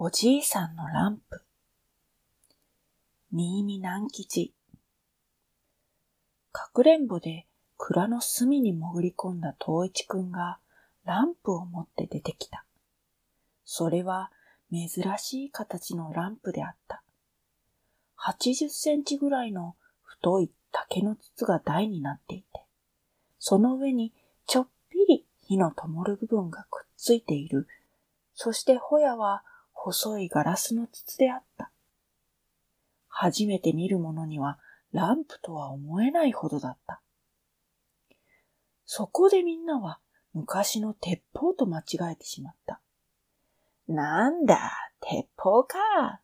おじいさんのランプ。新見南吉。かくれんぼで蔵の隅に潜り込んだ東一くんがランプを持って出てきた。それは珍しい形のランプであった。80センチぐらいの太い竹の筒が台になっていて、その上にちょっぴり火の灯る部分がくっついている。そしてホヤは細いガラスの筒であった。初めて見るものにはランプとは思えないほどだった。そこでみんなは昔の鉄砲と間違えてしまった。なんだ、鉄砲か。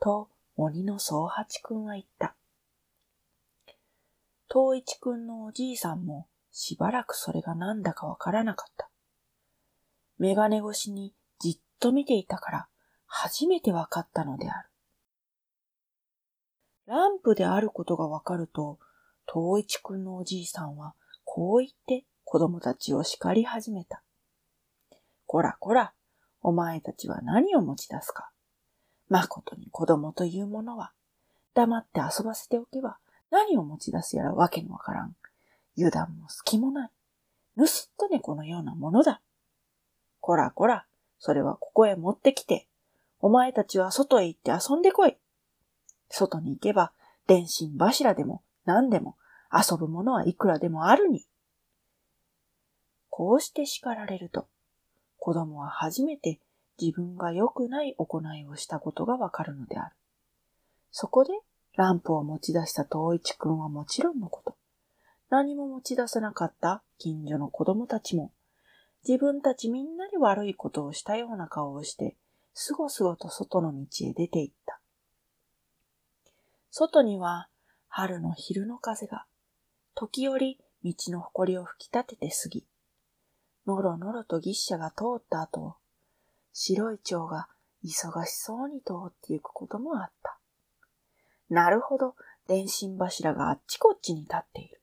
と鬼の宗八くんは言った。東一くんのおじいさんもしばらくそれが何だかわからなかった。メガネ越しにじっと見ていたから初めてわかったのである。ランプであることがわかると、東一くんのおじいさんはこう言って子供たちを叱り始めた。こらこら、お前たちは何を持ち出すか。誠に子供というものは、黙って遊ばせておけば何を持ち出すやらわけのわからん。油断も隙もない。盗っ人猫のようなものだ。こらこら、それはここへ持ってきて、お前たちは外へ行って遊んでこい。外に行けば、電信柱でも何でも遊ぶものはいくらでもあるに。こうして叱られると、子供は初めて自分が良くない行いをしたことがわかるのである。そこでランプを持ち出した東一くんはもちろんのこと、何も持ち出さなかった近所の子供たちも、自分たちみんなで悪いことをしたような顔をして、すごすごと外の道へ出て行った。外には春の昼の風が、時折道の埃を吹き立てて過ぎ、のろのろと牛車が通った後、白い蝶が忙しそうに通って行くこともあった。なるほど、電信柱があっちこっちに立っている。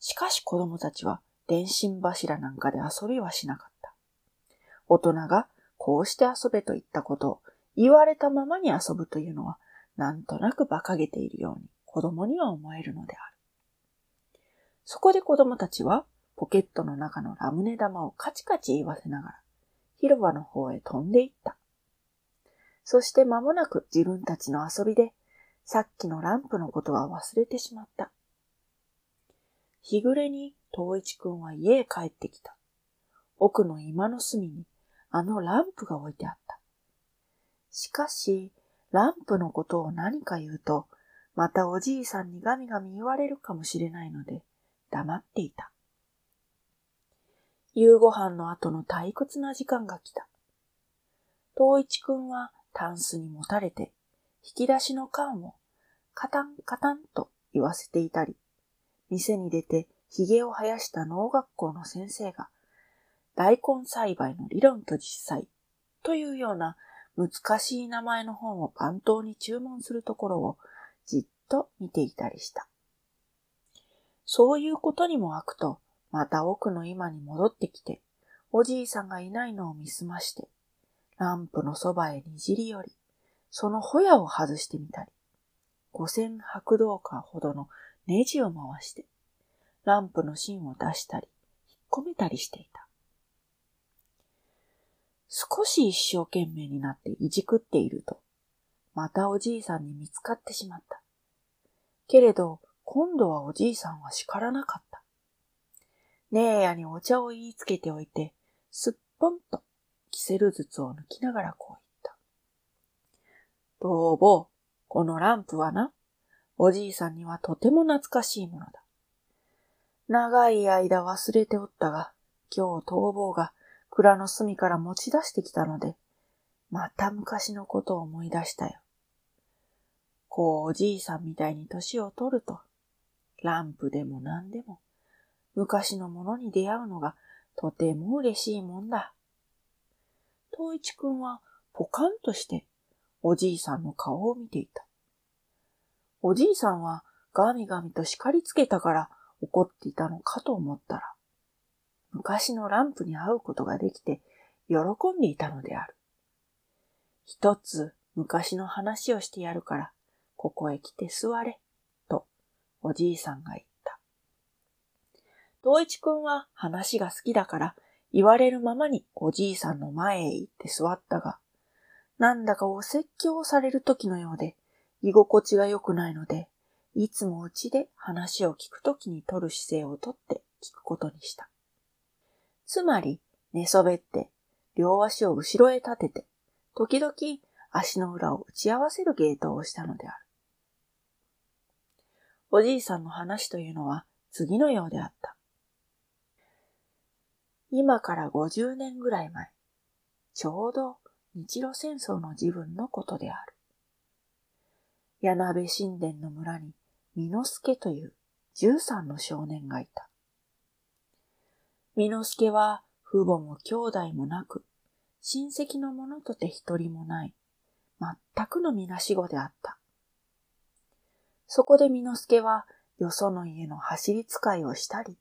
しかし子供たちは電信柱なんかで遊びはしなかった。大人がこうして遊べと言ったことを言われたままに遊ぶというのは、なんとなく馬鹿げているように子供には思えるのである。そこで子供たちはポケットの中のラムネ玉をカチカチ言わせながら広場の方へ飛んでいった。そして間もなく自分たちの遊びでさっきのランプのことは忘れてしまった。日暮れに東一くんは家へ帰ってきた。奥の今の隅にあのランプが置いてあった。しかし、ランプのことを何か言うと、またおじいさんにガミガミ言われるかもしれないので、黙っていた。夕ご飯の後の退屈な時間が来た。東一くんはタンスに持たれて、引き出しの缶をカタンカタンと言わせていたり、店に出て髭を生やした農学校の先生が大根栽培の理論と実際というような難しい名前の本を番頭に注文するところをじっと見ていたりした。そういうことにも開くと、また奥の今に戻ってきて、おじいさんがいないのを見すまして、ランプのそばへにじり寄り、そのホヤを外してみたり、五千白銅貨ほどのネジを回して、ランプの芯を出したり、引っ込めたりしていた。少し一生懸命になっていじくっていると、またおじいさんに見つかってしまった。けれど、今度はおじいさんは叱らなかった。ねえやにお茶を言いつけておいて、すっぽんとキセル筒を抜きながらこう言った。ぼうぼう、このランプはな、おじいさんにはとても懐かしいものだ。長い間忘れておったが、今日逃亡が蔵の隅から持ち出してきたので、また昔のことを思い出したよ。こうおじいさんみたいに年を取ると、ランプでも何でも、昔のものに出会うのがとても嬉しいもんだ。東一くんはポカンとしておじいさんの顔を見ていた。おじいさんはガミガミと叱りつけたから怒っていたのかと思ったら、昔のランプに会うことができて喜んでいたのである。一つ昔の話をしてやるから、ここへ来て座れ、とおじいさんが言った。東一くんは話が好きだから言われるままにおじいさんの前へ行って座ったが、なんだかお説教される時のようで居心地が良くないので、いつもうちで話を聞くときに取る姿勢をとって聞くことにした。つまり、寝そべって両足を後ろへ立てて、時々足の裏を打ち合わせる芸当をしたのである。おじいさんの話というのは次のようであった。今から50年ぐらい前、ちょうど日露戦争の自分のことである。柳部神殿の村に、美之助という13の少年がいた。美之助は父母も兄弟もなく、親戚の者とて一人もない、全くのみなし子であった。そこで美之助は、よその家の走り使いをしたり、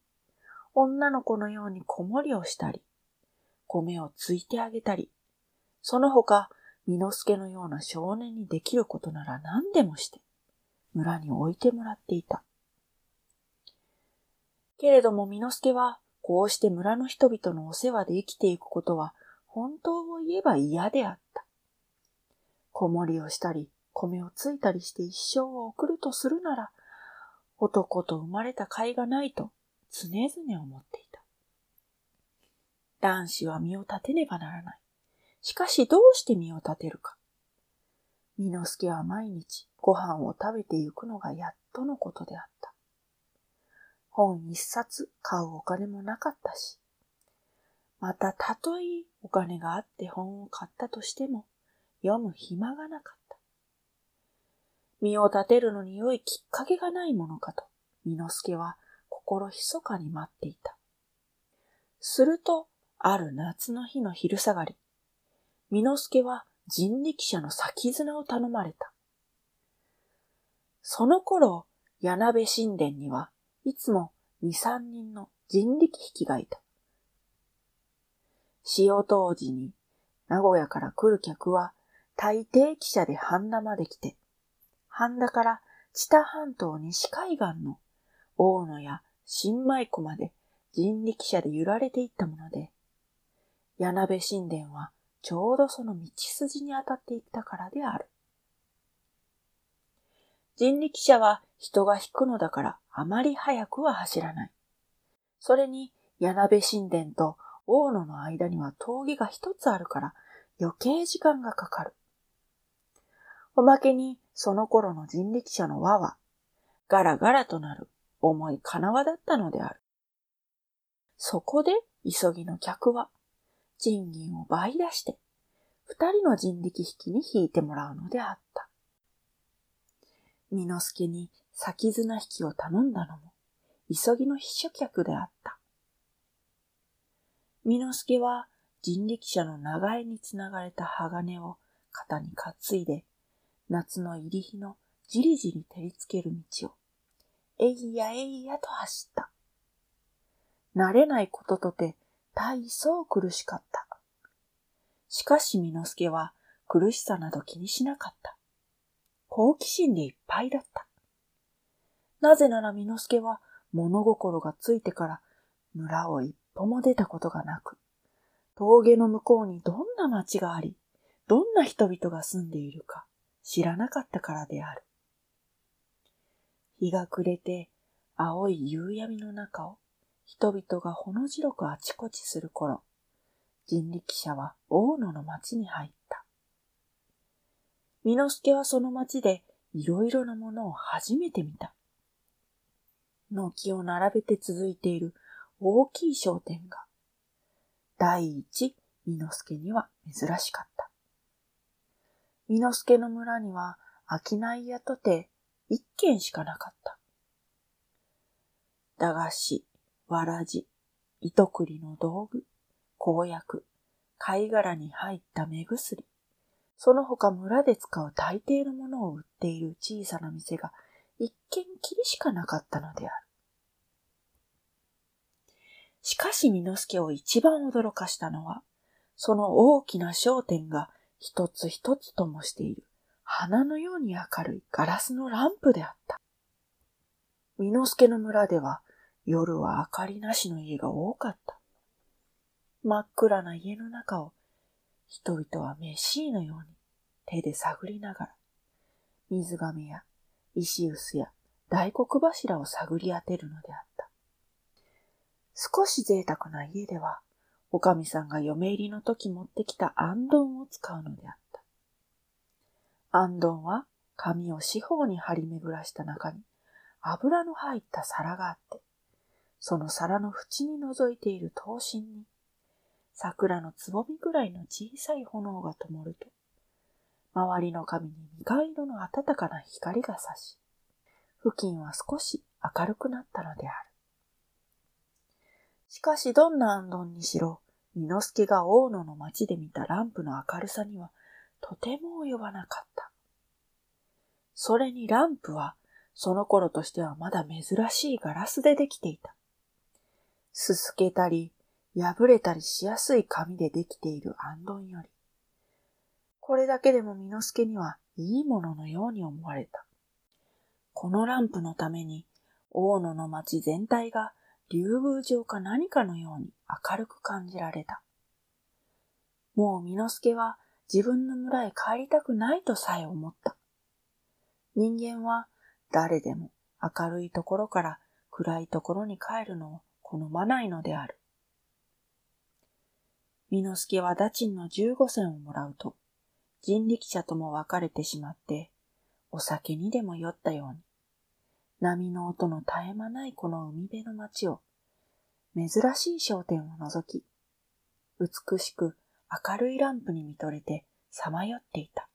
女の子のように子守りをしたり、米をついてあげたり、その他、美之助のような少年にできることなら何でもして、村に置いてもらっていた。けれども美之助は、こうして村の人々のお世話で生きていくことは、本当を言えば嫌であった。子守をしたり、米をついたりして一生を送るとするなら、男と生まれた甲斐がないと常々思っていた。男子は身を立てねばならない。しかしどうして身を立てるか。美之助は毎日ご飯を食べてゆくのがやっとのことであった。本一冊買うお金もなかったし、またたとえお金があって本を買ったとしても、読む暇がなかった。身を立てるのに良いきっかけがないものかと、美之助は心密かに待っていた。すると、ある夏の日の昼下がり、美之助は人力車の先綱を頼まれた。その頃、柳部神殿にはいつも二三人の人力引きがいた。潮当時に名古屋から来る客は大抵汽車で半田まで来て、半田から知多半島西海岸の大野や新米湖まで人力車で揺られていったもので、柳部神殿はちょうどその道筋に当たっていったからである。人力車は人が引くのだからあまり早くは走らない。それに柳部神殿と大野の間には峠が一つあるから余計時間がかかる。おまけにその頃の人力車の輪はガラガラとなる重い金輪だったのである。そこで急ぎの客は賃金を倍出して二人の人力引きに引いてもらうのであった。美之助に先綱引きを頼んだのも急ぎの秘書客であった。美之助は人力車の長江につながれた鋼を肩に担いで、夏の入り日のじりじり照りつける道を、えいやえいやと走った。慣れないこととて大層苦しかった。しかし美之助は苦しさなど気にしなかった。好奇心でいっぱいだった。なぜなら美之助は物心がついてから村を一歩も出たことがなく、峠の向こうにどんな町があり、どんな人々が住んでいるか知らなかったからである。日が暮れて青い夕闇の中を人々がほの白くあちこちする頃、人力車は大野の町に入った。美之助はその町でいろいろなものを初めて見た。軒を並べて続いている大きい商店が、第一、美之助には珍しかった。美之助の村には商い屋とて一軒しかなかった。駄菓子、わらじ、糸くりの道具、公約、貝殻に入った目薬、その他村で使う大抵のものを売っている小さな店が一軒きりしかなかったのである。しかし、美之助を一番驚かしたのは、その大きな商店が一つ一つともしている花のように明るいガラスのランプであった。美之助の村では夜は明かりなしの家が多かった。真っ暗な家の中を人々はメシーのように手で探りながら、水亀や石臼や大黒柱を探り当てるのであった。少し贅沢な家では、おかみさんが嫁入りの時持ってきたあんどんを使うのであった。あんどんは紙を四方に張り巡らした中に油の入った皿があって、その皿の縁に覗いている刀身に、桜のつぼみぐらいの小さい炎が灯ると、周りの紙に苦色の暖かな光が差し、付近は少し明るくなったのである。しかしどんな安どにしろ、美之助が大野の町で見たランプの明るさにはとても及ばなかった。それにランプはその頃としてはまだ珍しいガラスでできていた。すすけたり、破れたりしやすい紙でできているあんどんより、これだけでも美之助にはいいもののように思われた。このランプのために、大野の町全体が竜宮城か何かのように明るく感じられた。もう美之助は自分の村へ帰りたくないとさえ思った。人間は誰でも明るいところから暗いところに帰るのを好まないのである。美之助はダチンの十五銭をもらうと、人力車とも別れてしまって、お酒にでも酔ったように、波の音の絶え間ないこの海辺の街を、珍しい商店を覗き、美しく明るいランプに見とれてさまよっていた。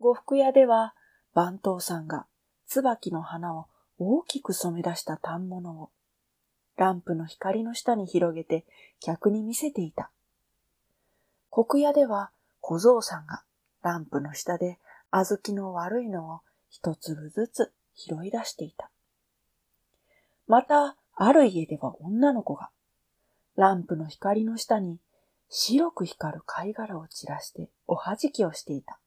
呉服屋では番頭さんが椿の花を大きく染め出した反物をランプの光の下に広げて客に見せていた。国屋では小僧さんがランプの下で小豆の悪いのを一粒ずつ拾い出していた。また、ある家では女の子がランプの光の下に白く光る貝殻を散らしておはじきをしていた。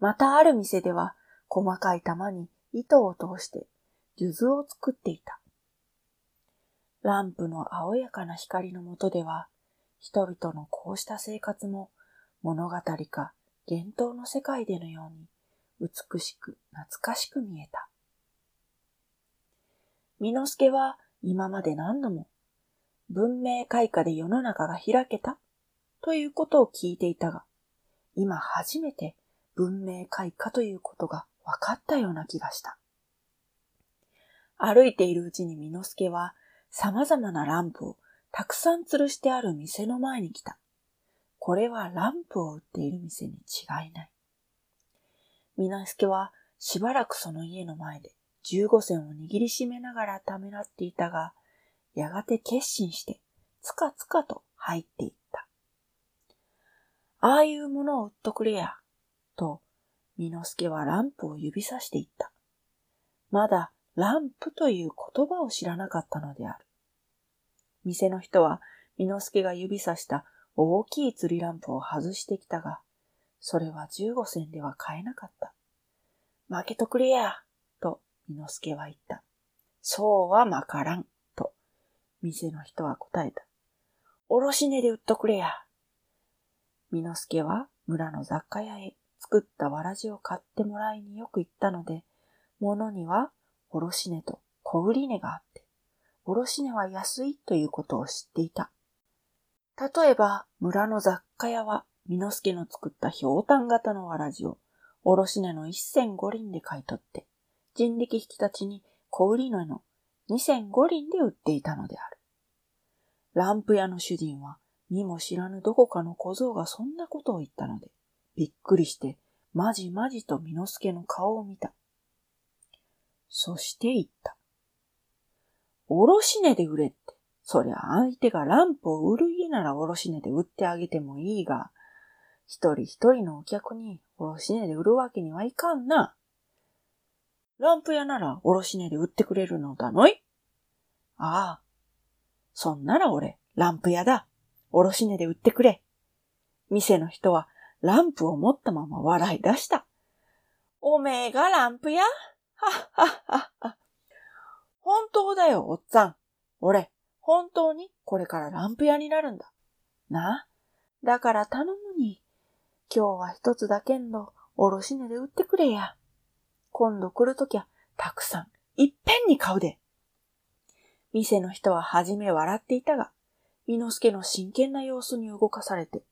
またある店では細かい玉に糸を通して数珠を作っていた。ランプの青やかな光の下では、人々のこうした生活も物語か幻冬の世界でのように美しく懐かしく見えた。美之助は今まで何度も文明開化で世の中が開けたということを聞いていたが、今初めて文明開化ということが分かったような気がした。歩いているうちに美之助は様々なランプをたくさん吊るしてある店の前に来た。これはランプを売っている店に違いない。美之助はしばらくその家の前で15銭を握りしめながらためらっていたが、やがて決心してつかつかと入っていった。ああいうものを売っとくれや。と、美之助はランプを指さしていった。まだランプという言葉を知らなかったのである。店の人は、美之助が指さした大きい釣りランプを外してきたが、それは15銭では買えなかった。負けとくれや、と美之助は言った。そうはまからん、と店の人は答えた。おろし値で売っとくれや。美之助は村の雑貨屋へ作ったわらじを買ってもらいによく行ったので、物には卸値と小売値があって、卸値は安いということを知っていた。例えば、村の雑貨屋は、美之助の作ったひょうたん型のわらじを、卸値の一銭五輪で買い取って、人力引き立ちに小売値の二銭五輪で売っていたのである。ランプ屋の主人は、見も知らぬどこかの小僧がそんなことを言ったので、びっくりして、まじまじと美之助の顔を見た。そして言った。おろし値で売れって。そりゃ相手がランプを売る家ならおろし値で売ってあげてもいいが、一人一人のお客におろし値で売るわけにはいかんな。ランプ屋ならおろし値で売ってくれるのだのいああ。そんなら俺、ランプ屋だ。おろし値で売ってくれ。店の人はランプを持ったまま笑い出した。おめえがランプやはっはっはっは。本当だよ、おっさん。俺、本当にこれからランプ屋になるんだ。な？だから頼むに。今日は一つだけんど、おろし値で売ってくれや。今度来るときは、たくさん、いっぺんに買うで。店の人ははじめ笑っていたが、みのすけの真剣な様子に動かされて、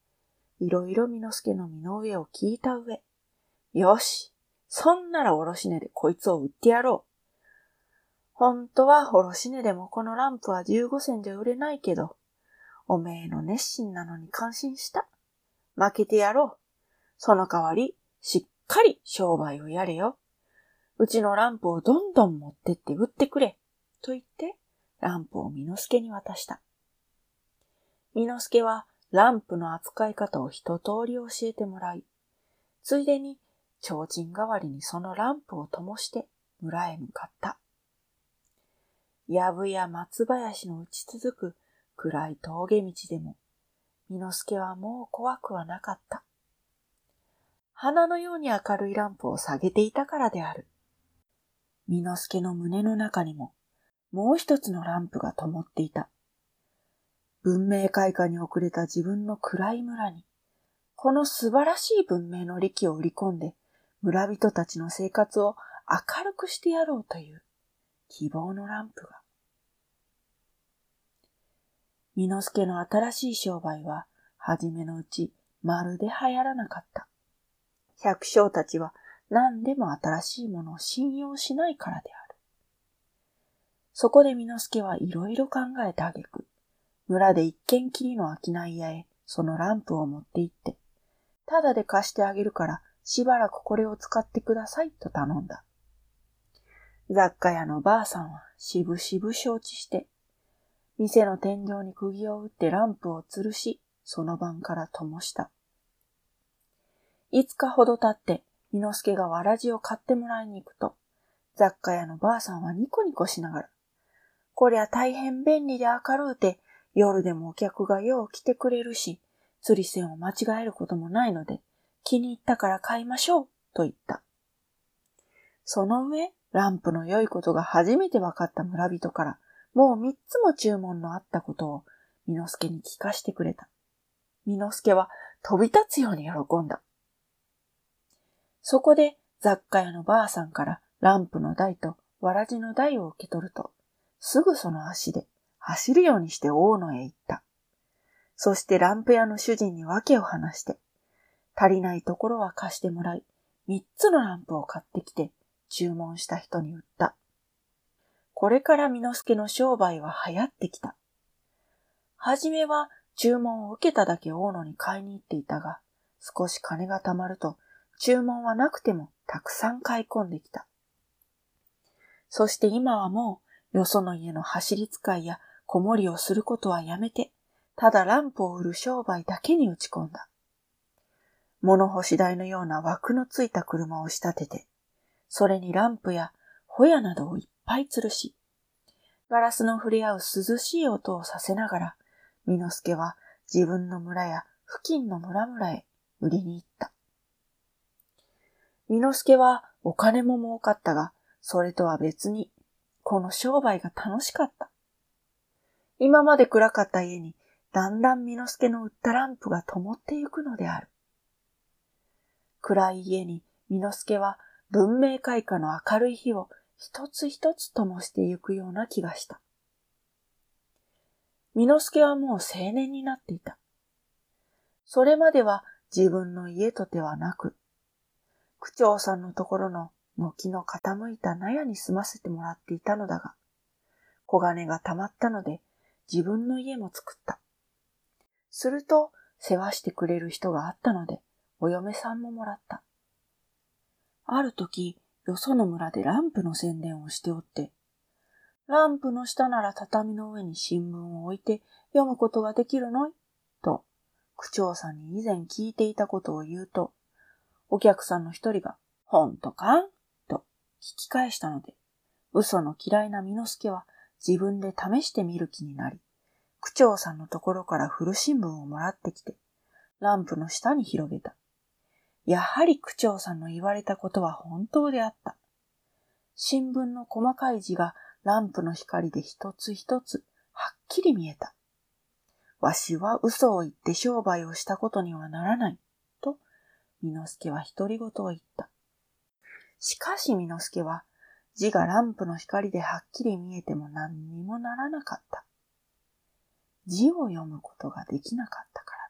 いろいろみのすけの身の上を聞いた上、よし、そんならおろし値でこいつを売ってやろう。本当はおろし値でもこのランプは15銭じゃ売れないけど、おめえの熱心なのに感心した。負けてやろう。その代わり、しっかり商売をやれよ。うちのランプをどんどん持ってって売ってくれ。と言って、ランプをみのすけに渡した。みのすけはランプの扱い方を一通り教えてもらい、ついでに提灯代わりにそのランプを灯して村へ向かった。藪や松林の打ち続く暗い峠道でも、みのすけはもう怖くはなかった。花のように明るいランプを下げていたからである。みのすけの胸の中にも、もう一つのランプが灯っていた。文明開化に遅れた自分の暗い村に、この素晴らしい文明の力を売り込んで、村人たちの生活を明るくしてやろうという希望のランプが。みのすけの新しい商売は、はじめのうち、まるで流行らなかった。百姓たちは何でも新しいものを信用しないからである。そこでみのすけはいろいろ考えてあげく、村で一軒きりの商い屋へそのランプを持って行って、ただで貸してあげるからしばらくこれを使ってくださいと頼んだ。雑貨屋のばあさんはしぶしぶ承知して、店の天井に釘を打ってランプを吊るし、その晩から灯した。五日ほど経って、みのすけがわらじを買ってもらいに行くと、雑貨屋のばあさんはニコニコしながら、こりゃ大変便利で明るうて、夜でもお客がよう来てくれるし、釣り線を間違えることもないので、気に入ったから買いましょう、と言った。その上、ランプの良いことが初めて分かった村人から、もう三つも注文のあったことを、みのすけに聞かしてくれた。みのすけは飛び立つように喜んだ。そこで雑貨屋のばあさんからランプの台とわらじの台を受け取ると、すぐその足で走るようにして大野へ行った。そしてランプ屋の主人に訳を話して、足りないところは貸してもらい、三つのランプを買ってきて注文した人に売った。これからみのすけの商売は流行ってきた。はじめは注文を受けただけ大野に買いに行っていたが、少し金が貯まると注文はなくてもたくさん買い込んできた。そして今はもうよその家の走り使いや子守りをすることはやめて、ただランプを売る商売だけに打ち込んだ。物干し台のような枠のついた車を仕立てて、それにランプやホヤなどをいっぱい吊るし、ガラスの触れ合う涼しい音をさせながら、ミノスケは自分の村や付近の村々へ売りに行った。みのすけはお金も儲かったが、それとは別に、この商売が楽しかった。今まで暗かった家に、だんだんみのすけの売ったランプが灯ってゆくのである。暗い家にみのすけは文明開化の明るい火を一つ一つ灯してゆくような気がした。みのすけはもう青年になっていた。それまでは自分の家とてはなく、区長さんのところの軒の傾いた納屋に住ませてもらっていたのだが、小金が溜まったので自分の家も作った。すると世話してくれる人があったので、お嫁さんももらった。ある時、よその村でランプの宣伝をしておって、ランプの下なら畳の上に新聞を置いて読むことができるのい？と、区長さんに以前聞いていたことを言うと、お客さんの一人が、ほんとか？んと聞き返したので、嘘の嫌いな美之助は自分で試してみる気になり、区長さんのところから古新聞をもらってきて、ランプの下に広げた。やはり区長さんの言われたことは本当であった。新聞の細かい字がランプの光で一つ一つはっきり見えた。わしは嘘を言って商売をしたことにはならない。と、みのすけは独り言を言った。しかしみのすけは、字がランプの光ではっきり見えても何にもならなかった。字を読むことができなかったから。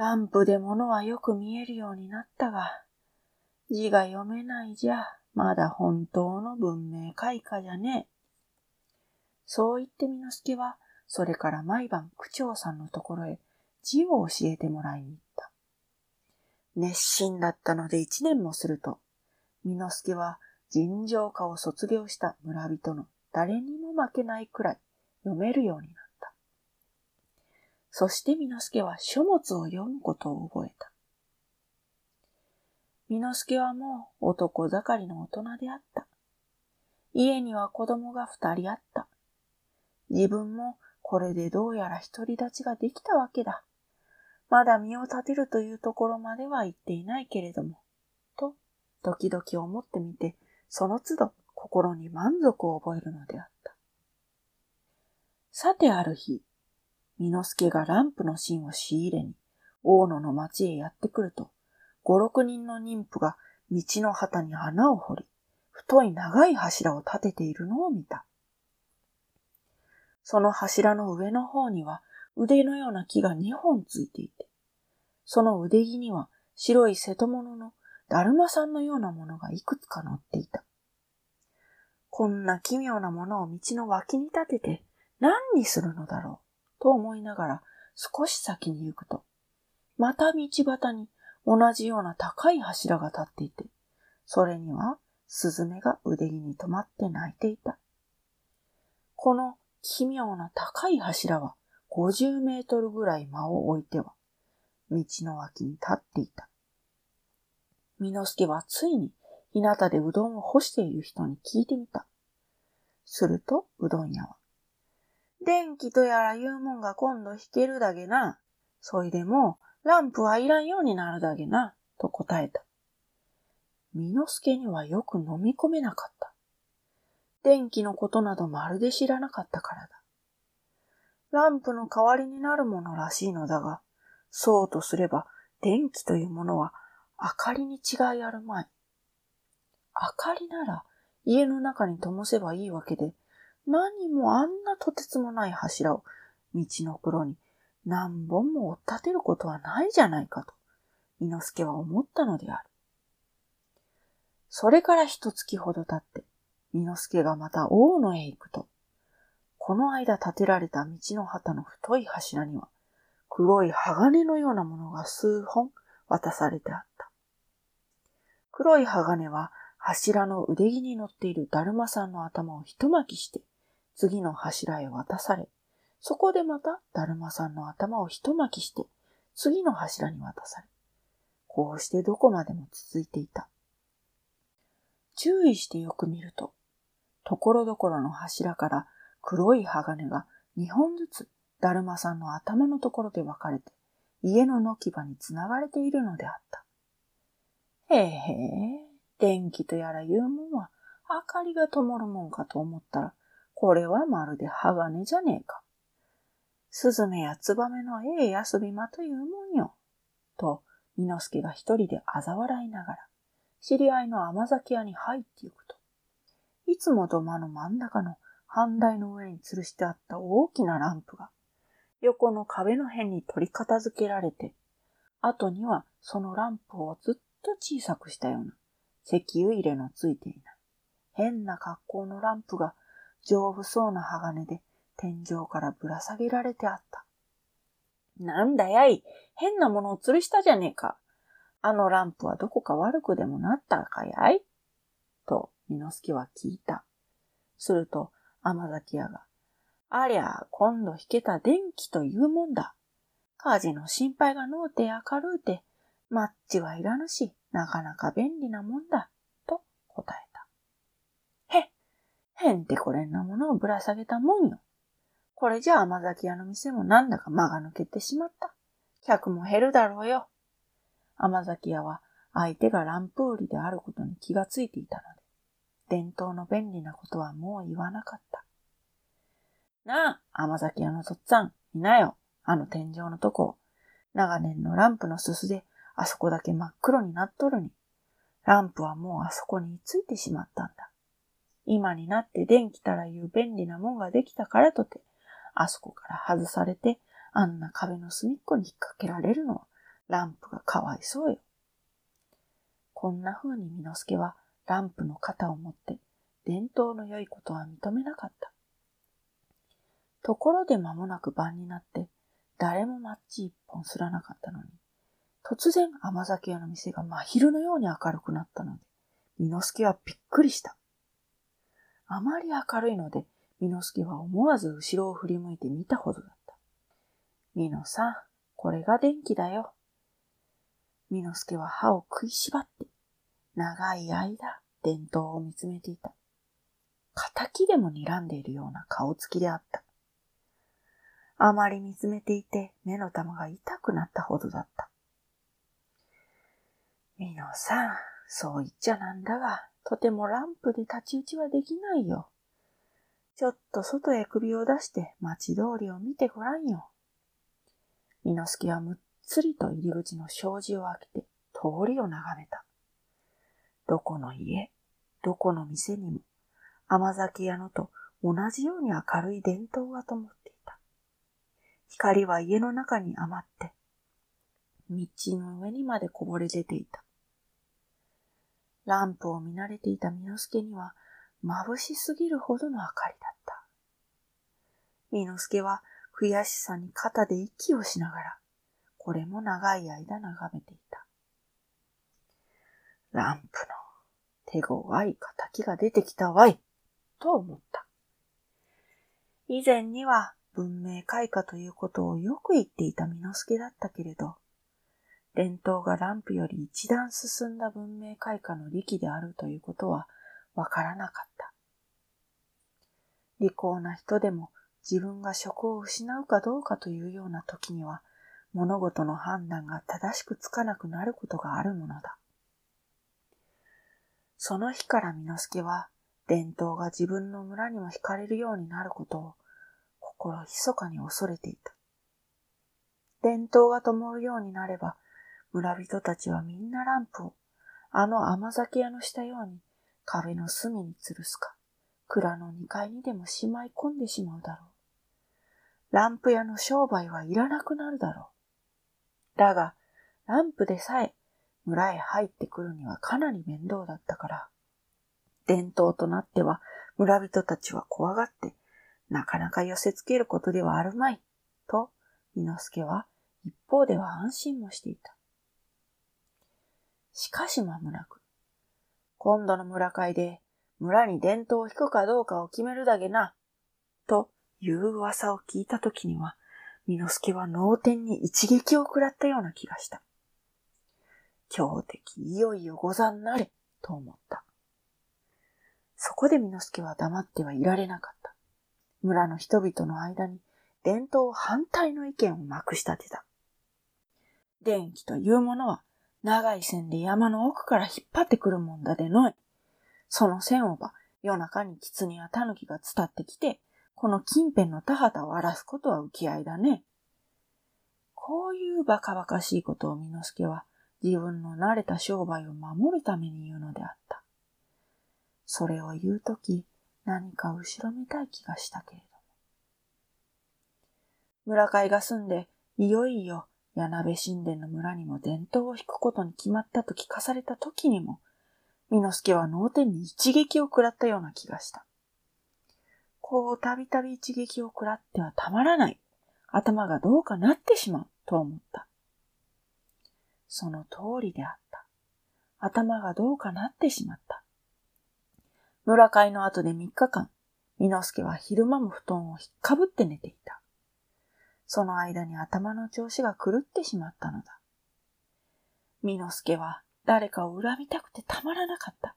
ランプで物はよく見えるようになったが、字が読めないじゃ、まだ本当の文明開花じゃねえ。そう言ってみのすけは、それから毎晩区長さんのところへ字を教えてもらいに行った。熱心だったので一年もすると、みのすけは尋常科を卒業した村人の誰にも負けないくらい読めるようになった。そしてみのすけは書物を読むことを覚えた。みのすけはもう男盛りの大人であった。家には子供が二人あった。自分もこれでどうやら独り立ちができたわけだ。まだ身を立てるというところまでは言っていないけれども、と、時々思ってみて、その都度心に満足を覚えるのであった。さてある日、美之助がランプの芯を仕入れに、大野の町へやってくると、五六人の妊婦が道の旗に穴を掘り、太い長い柱を立てているのを見た。その柱の上の方には腕のような木が二本ついていて、その腕木には白い瀬戸物のだるまさんのようなものがいくつか乗っていた。こんな奇妙なものを道の脇に立てて何にするのだろうと思いながら少し先に行くと、また道端に同じような高い柱が立っていて、それにはスズメが腕木に止まって泣いていた。この奇妙な高い柱は50メートルぐらい間を置いては、道の脇に立っていた。みのすけはついに日向でうどんを干している人に聞いてみた。すると、うどん屋は、電気とやらいうもんが今度引けるだけな。そいでも、ランプはいらんようになるだけな。と答えた。みのすけにはよく飲み込めなかった。電気のことなどまるで知らなかったからだ。ランプの代わりになるものらしいのだが、そうとすれば電気というものは明かりに違いあるまい。明かりなら家の中に灯せばいいわけで、何もあんなとてつもない柱を道の黒に何本も追っ立てることはないじゃないかと、伊之助は思ったのである。それから一月ほど経って、美之助がまた大野へ行くと、この間建てられた道の旗の太い柱には、黒い鋼のようなものが数本渡されてあった。黒い鋼は柱の腕木に乗っているだるまさんの頭を一巻きして、次の柱へ渡され、そこでまただるまさんの頭を一巻きして、次の柱に渡され、こうしてどこまでも続いていた。注意してよく見ると、ところどころの柱から黒い鋼が2本ずつだるまさんの頭のところで分かれて家の軒場につながれているのであった。へえへえ、電気とやらいうもんは明かりが灯るもんかと思ったら、これはまるで鋼じゃねえか。スズメやツバメのええ遊び間というもんよ。と、ミノスケが一人で嘲笑いながら、知り合いの甘酒屋に入ってゆくと、いつも土間の真ん中の半台の上に吊るしてあった大きなランプが、横の壁の辺に取り片付けられて、後にはそのランプをずっと小さくしたような石油入れのついていない変な格好のランプが丈夫そうな鋼で天井からぶら下げられてあった。なんだやい、変なものを吊るしたじゃねえか。あのランプはどこか悪くでもなったかやい？とみのすけは聞いた。すると、甘崎屋が、ありゃ、今度引けた電気というもんだ。火事の心配がのうて明るうて、マッチはいらぬし、なかなか便利なもんだ、と答えた。へ、んてこれんなものをぶら下げたもんよ。これじゃ甘酒屋の店もなんだか間が抜けてしまった。客も減るだろうよ。甘酒屋は相手がランプ売りであることに気がついていたので、伝統の便利なことはもう言わなかった。なあ、甘酒屋のとっつぁん、いなよ、あの天井のとこ。長年のランプのすすで、あそこだけ真っ黒になっとるに。ランプはもうあそこについてしまったんだ。今になって電気たらいう便利なもんができたからとて、あそこから外されて、あんな壁の隅っこに引っ掛けられるのは、ランプがかわいそうよ。こんな風にミノスケはランプの肩を持って、伝統の良いことは認めなかった。ところで間もなく晩になって、誰もマッチ一本すらなかったのに、突然甘酒屋の店が真昼のように明るくなったので、ミノスケはびっくりした。あまり明るいので、ミノスケは思わず後ろを振り向いて見たほどだった。ミノさん、これが電気だよ。ミノスケは歯を食いしばって、長い間、伝統を見つめていた。仇でも睨んでいるような顔つきであった。あまり見つめていて目の玉が痛くなったほどだった。ミノさん、そう言っちゃなんだが、とてもランプで太刀打ちはできないよ。ちょっと外へ首を出して街通りを見てごらんよ。みのすけはむっつりと入り口の障子を開けて通りを眺めた。どこの家、どこの店にも甘酒屋のと同じように明るい伝統が灯っていた。光は家の中に余って、道の上にまでこぼれ出ていた。ランプを見慣れていたみのすけには眩しすぎるほどの明かりだった。みのすけは悔しさに肩で息をしながら、これも長い間眺めていた。ランプの手強い仇が出てきたわい、と思った。以前には文明開化ということをよく言っていたみのすけだったけれど、伝統がランプより一段進んだ文明開化の利器であるということはわからなかった。利口な人でも自分が職を失うかどうかというような時には物事の判断が正しくつかなくなることがあるものだ。その日から美之助は伝統が自分の村にも惹かれるようになることを心密かに恐れていた。伝統が灯るようになれば村人たちはみんなランプをあの甘酒屋のしたように壁の隅に吊るすか、蔵の二階にでもしまい込んでしまうだろう。ランプ屋の商売はいらなくなるだろう。だが、ランプでさえ村へ入ってくるにはかなり面倒だったから、伝統となっては村人たちは怖がって、なかなか寄せつけることではあるまい、と、伊之助は一方では安心もしていた。しかし間もなく、今度の村会で村に伝統を引くかどうかを決めるだけな、という噂を聞いたときには、みのすけは脳天に一撃を食らったような気がした。強敵いよいよござんなれ、と思った。そこでみのすけは黙ってはいられなかった。村の人々の間に伝統反対の意見をまくし立てた。電気というものは長い線で山の奥から引っ張ってくるもんだでのい。その線をば、夜中に狐や狸が伝ってきて、この近辺の田畑を荒らすことは浮き合いだね。こういうバカバカしいことをみのすけは自分の慣れた商売を守るために言うのであった。それを言うとき、何か後ろめたい気がしたけれども。村会が済んで、いよいよ柳部神殿の村にも伝統を引くことに決まったと聞かされた時にも、美之助は脳天に一撃を食らったような気がした。こうたびたび一撃を食らってはたまらない。頭がどうかなってしまうと思った。その通りであった。頭がどうかなってしまった。村会の後で3日間、美之助は昼間も布団をひっかぶって寝ていた。その間に頭の調子が狂ってしまったのだ。美之助は誰かを恨みたくてたまらなかった。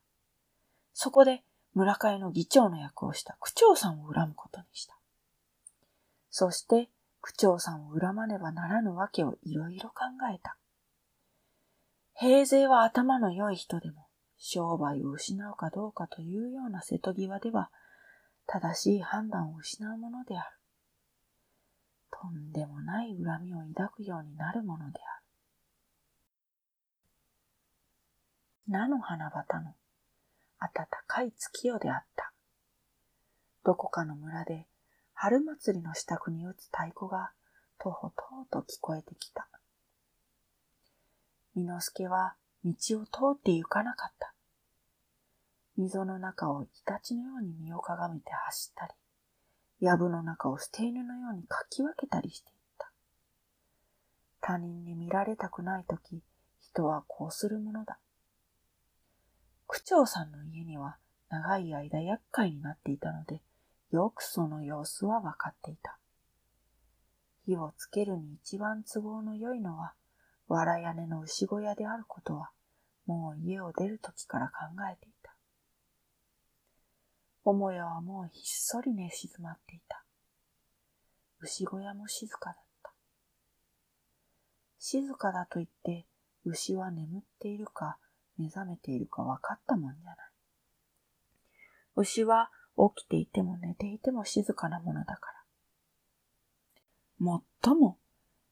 そこで村会の議長の役をした区長さんを恨むことにした。そして区長さんを恨まねばならぬわけをいろいろ考えた。平勢は頭の良い人でも商売を失うかどうかというような瀬戸際では正しい判断を失うものである。とんでもない恨みを抱くようになるものである。菜の花畑の暖かい月夜であった。どこかの村で春祭りの支度に打つ太鼓がとほとうと聞こえてきた。みのすけは道を通って行かなかった。溝の中をイタチのように身をかがめて走ったり、藪の中を捨て犬のようにかき分けたりしていった。他人に見られたくないとき、人はこうするものだ。区長さんの家には長い間厄介になっていたので、よくその様子はわかっていた。火をつけるに一番都合の良いのは、藁屋根の牛小屋であることは、もう家を出る時から考えていた。母屋はもうひっそり寝静まっていた。牛小屋も静かだった。静かだと言って、牛は眠っているか、目覚めているか分かったもんじゃない。牛は起きていても寝ていても静かなものだから。もっとも、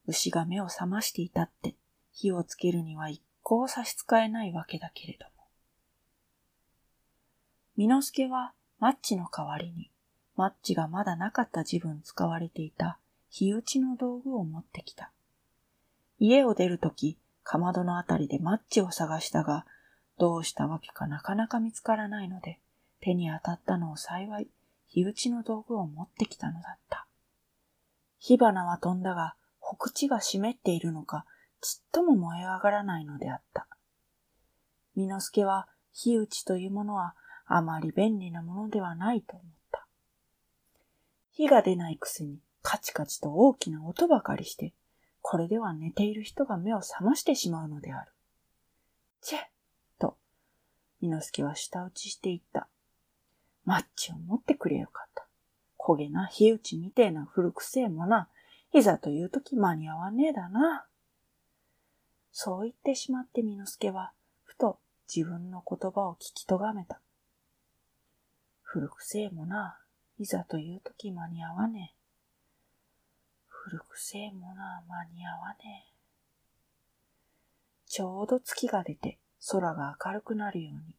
牛が目を覚ましていたって火をつけるには一向差し支えないわけだけれども。みのすけはマッチの代わりに、マッチがまだなかった自分使われていた火打ちの道具を持ってきた。家を出るとき、かまどのあたりでマッチを探したが、どうしたわけかなかなか見つからないので、手に当たったのを幸い、火打ちの道具を持ってきたのだった。火花は飛んだが、ほくちが湿っているのか、ちっとも燃え上がらないのであった。みのすけは火打ちというものはあまり便利なものではないと思った。火が出ないくせにカチカチと大きな音ばかりして、これでは寝ている人が目を覚ましてしまうのである。チェッと、みのすけは舌打ちしていった。マッチを持ってくれよかった。焦げな火打ちみてえな古くせえもな、いざというとき間に合わねえだな。そう言ってしまってみのすけは、ふと自分の言葉を聞きとがめた。古くせえもな、いざというとき間に合わねえ。古くせえもな、間に合わねえ。ちょうど月が出て空が明るくなるように、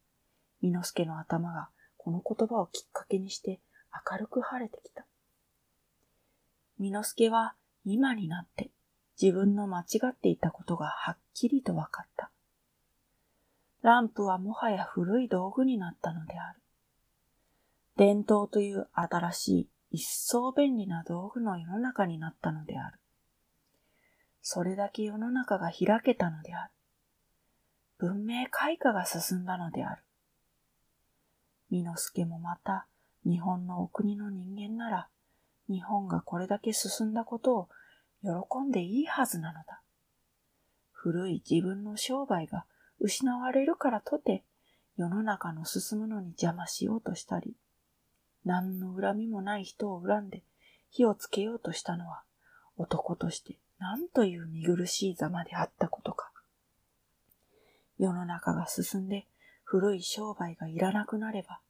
みのすけの頭がこの言葉をきっかけにして明るく晴れてきた。みのすけは今になって自分の間違っていたことがはっきりと分かった。ランプはもはや古い道具になったのである。伝統という新しい一層便利な道具の世の中になったのである。それだけ世の中が開けたのである。文明開化が進んだのである。みのすけもまた日本のお国の人間なら、日本がこれだけ進んだことを喜んでいいはずなのだ。古い自分の商売が失われるからとて、世の中の進むのに邪魔しようとしたり、何の恨みもない人を恨んで火をつけようとしたのは、男として何という見苦しいざまであったことか。世の中が進んで古い商売がいらなくなれば、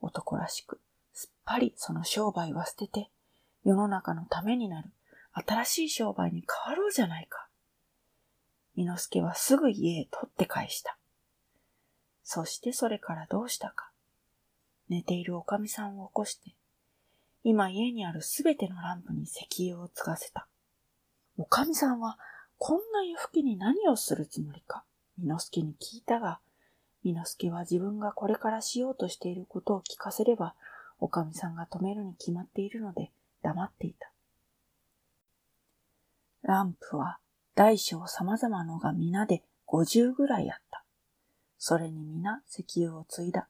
男らしくすっぱりその商売は捨てて、世の中のためになる新しい商売に変わろうじゃないか。みのすけはすぐ家へ取って返した。そしてそれからどうしたか。寝ているおかみさんを起こして、今家にあるすべてのランプに石油を継がせた。おかみさんはこんな夜更けに何をするつもりか、みのすけに聞いたが、みのすけは自分がこれからしようとしていることを聞かせれば、おかみさんが止めるに決まっているので黙っていた。ランプは大小様々のが皆で50ぐらいあった。それに皆石油を継いだ。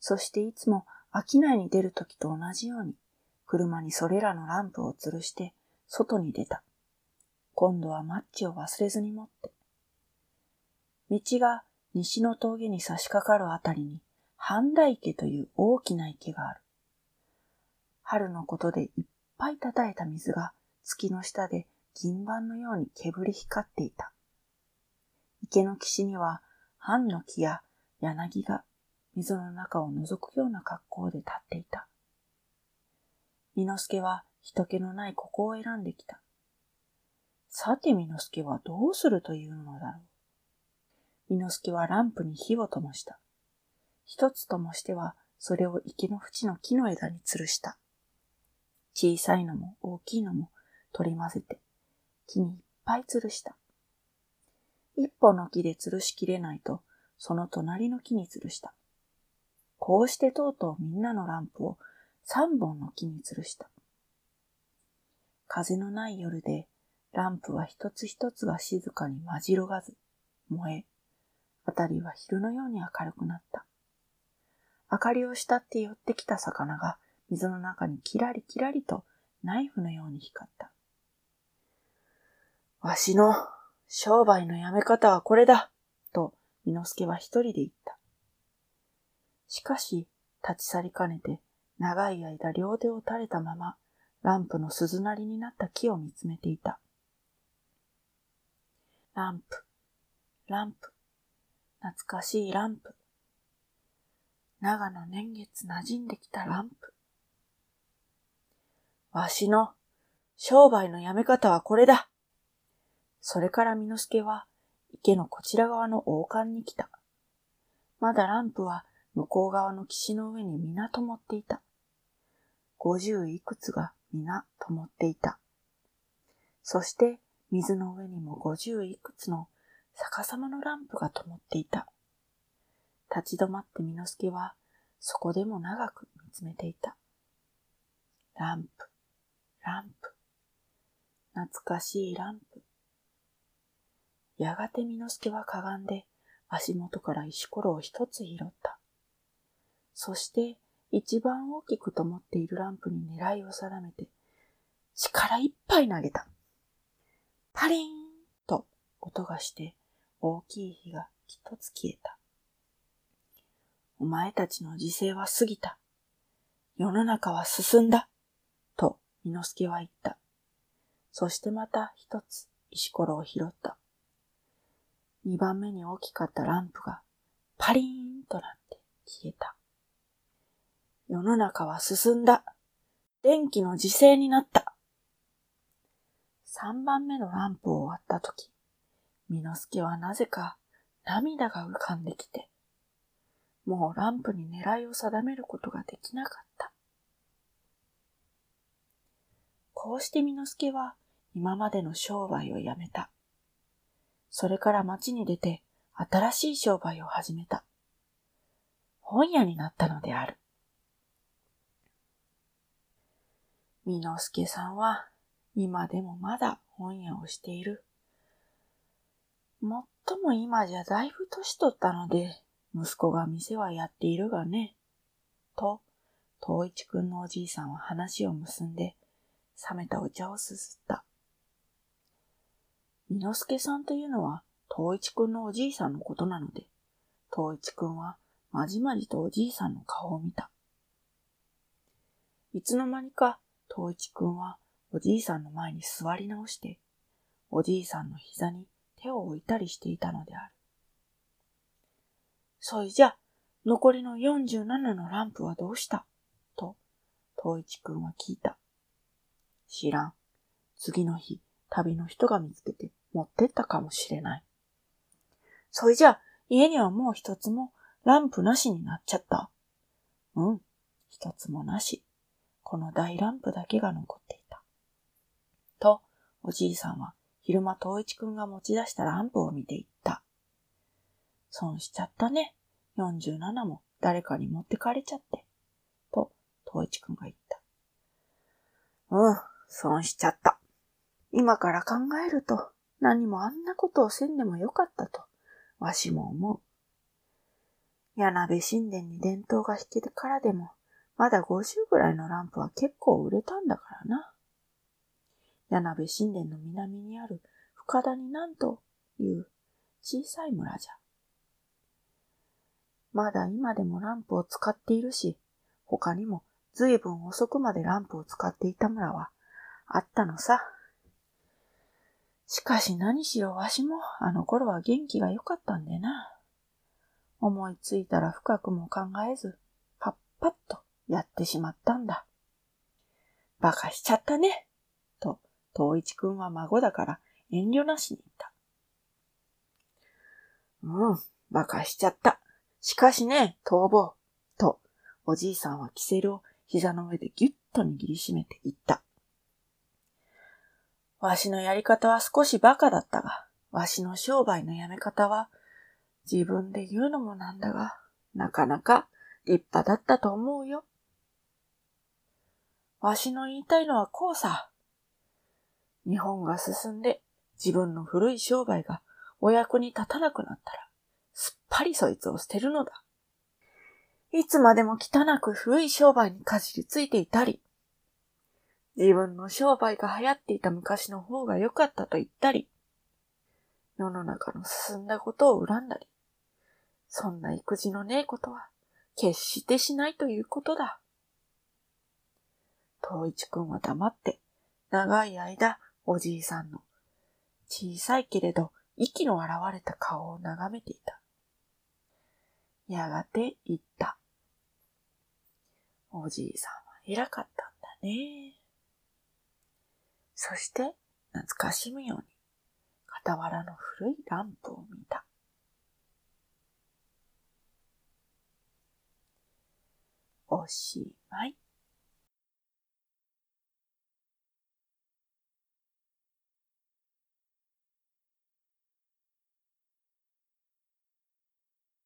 そしていつも商いに出るときと同じように、車にそれらのランプを吊るして外に出た。今度はマッチを忘れずに持って。道が西の峠に差し掛かるあたりに、半田池という大きな池がある。春のことでいっぱい叩いた水が月の下で銀盤のように煙光っていた。池の岸には、藩の木や柳が溝の中を覗くような格好で立っていた。美之助は人気のないここを選んできた。さて美之助はどうするというのだろう。美之助はランプに火を灯した。一つともしては、それを池の縁の木の枝に吊るした。小さいのも大きいのも取り混ぜて、木にいっぱい吊るした。一本の木で吊るしきれないと、その隣の木に吊るした。こうしてとうとうみんなのランプを三本の木に吊るした。風のない夜で、ランプは一つ一つが静かにまじろがず、燃え、あたりは昼のように明るくなった。明かりを慕って寄ってきた魚が水の中にキラリキラリとナイフのように光った。わしの商売のやめ方はこれだと、伊之助は一人で言った。しかし、立ち去りかねて、長い間両手を垂れたまま、ランプの鈴なりになった木を見つめていた。ランプ、ランプ、懐かしいランプ。長野年月馴染んできたランプ。わしの商売のやめ方はこれだ。それから美之助は池のこちら側の王冠に来た。まだランプは向こう側の岸の上に皆灯っていた。五十いくつが皆灯っていた。そして水の上にも五十いくつの逆さまのランプが灯っていた。立ち止まって美之助はそこでも長く見つめていた。ランプ、ランプ、懐かしいランプ。やがて美之助はかがんで足元から石ころを一つ拾った。そして一番大きく灯っているランプに狙いを定めて力いっぱい投げた。パリンと音がして大きい火が一つ消えた。お前たちの時世は過ぎた。世の中は進んだ。と、伊之助は言った。そしてまた一つ石ころを拾った。二番目に大きかったランプがパリーンとなって消えた。世の中は進んだ。電気の時勢になった。三番目のランプを割ったとき、ミノスケはなぜか涙が浮かんできて、もうランプに狙いを定めることができなかった。こうしてミノスケは今までの商売をやめた。それから町に出て新しい商売を始めた。本屋になったのである。みのすけさんは今でもまだ本屋をしている。もっとも今じゃだいぶ年取ったので、息子が店はやっているがね。と、東一くんのおじいさんは話を結んで、冷めたお茶をすすった。みのすけさんというのは、東一くんのおじいさんのことなので、東一くんはまじまじとおじいさんの顔を見た。いつの間にか、東一くんはおじいさんの前に座り直して、おじいさんの膝に手を置いたりしていたのである。そいじゃ、残りの47のランプはどうした？と、東一くんは聞いた。知らん。次の日、旅の人が見つけて持ってったかもしれない。それじゃ、家にはもう一つもランプなしになっちゃった。うん、一つもなし。この大ランプだけが残っていた。と、おじいさんは昼間東一くんが持ち出したランプを見ていった。損しちゃったね。47も誰かに持ってかれちゃって。と、東一くんが言った。うん、損しちゃった。今から考えると、何もあんなことをせんでもよかったと、わしも思う。柳部神殿に伝統が引けてからでも、まだ50ぐらいのランプは結構売れたんだからな。柳部神殿の南にある深谷南という小さい村じゃ。まだ今でもランプを使っているし、他にもずいぶん遅くまでランプを使っていた村はあったのさ。しかし何しろわしもあの頃は元気が良かったんでな。思いついたら深くも考えず、パッパッとやってしまったんだ。バカしちゃったね。と、東一くんは孫だから遠慮なしに言った。うん、バカしちゃった。しかしね、逃亡。と、おじいさんはキセルを膝の上でぎゅっと握りしめて言った。わしのやり方は少しバカだったが、わしの商売のやめ方は、自分で言うのもなんだが、なかなか立派だったと思うよ。わしの言いたいのはこうさ。日本が進んで自分の古い商売がお役に立たなくなったら、すっぱりそいつを捨てるのだ。いつまでも汚く古い商売にかじりついていたり、自分の商売が流行っていた昔の方が良かったと言ったり、世の中の進んだことを恨んだり、そんな育児のねえことは決してしないということだ。東一くんは黙って長い間おじいさんの小さいけれど息の現れた顔を眺めていた。やがて言った。おじいさんは偉かったんだね。そして懐かしむように傍らの古いランプを見た。おしまい。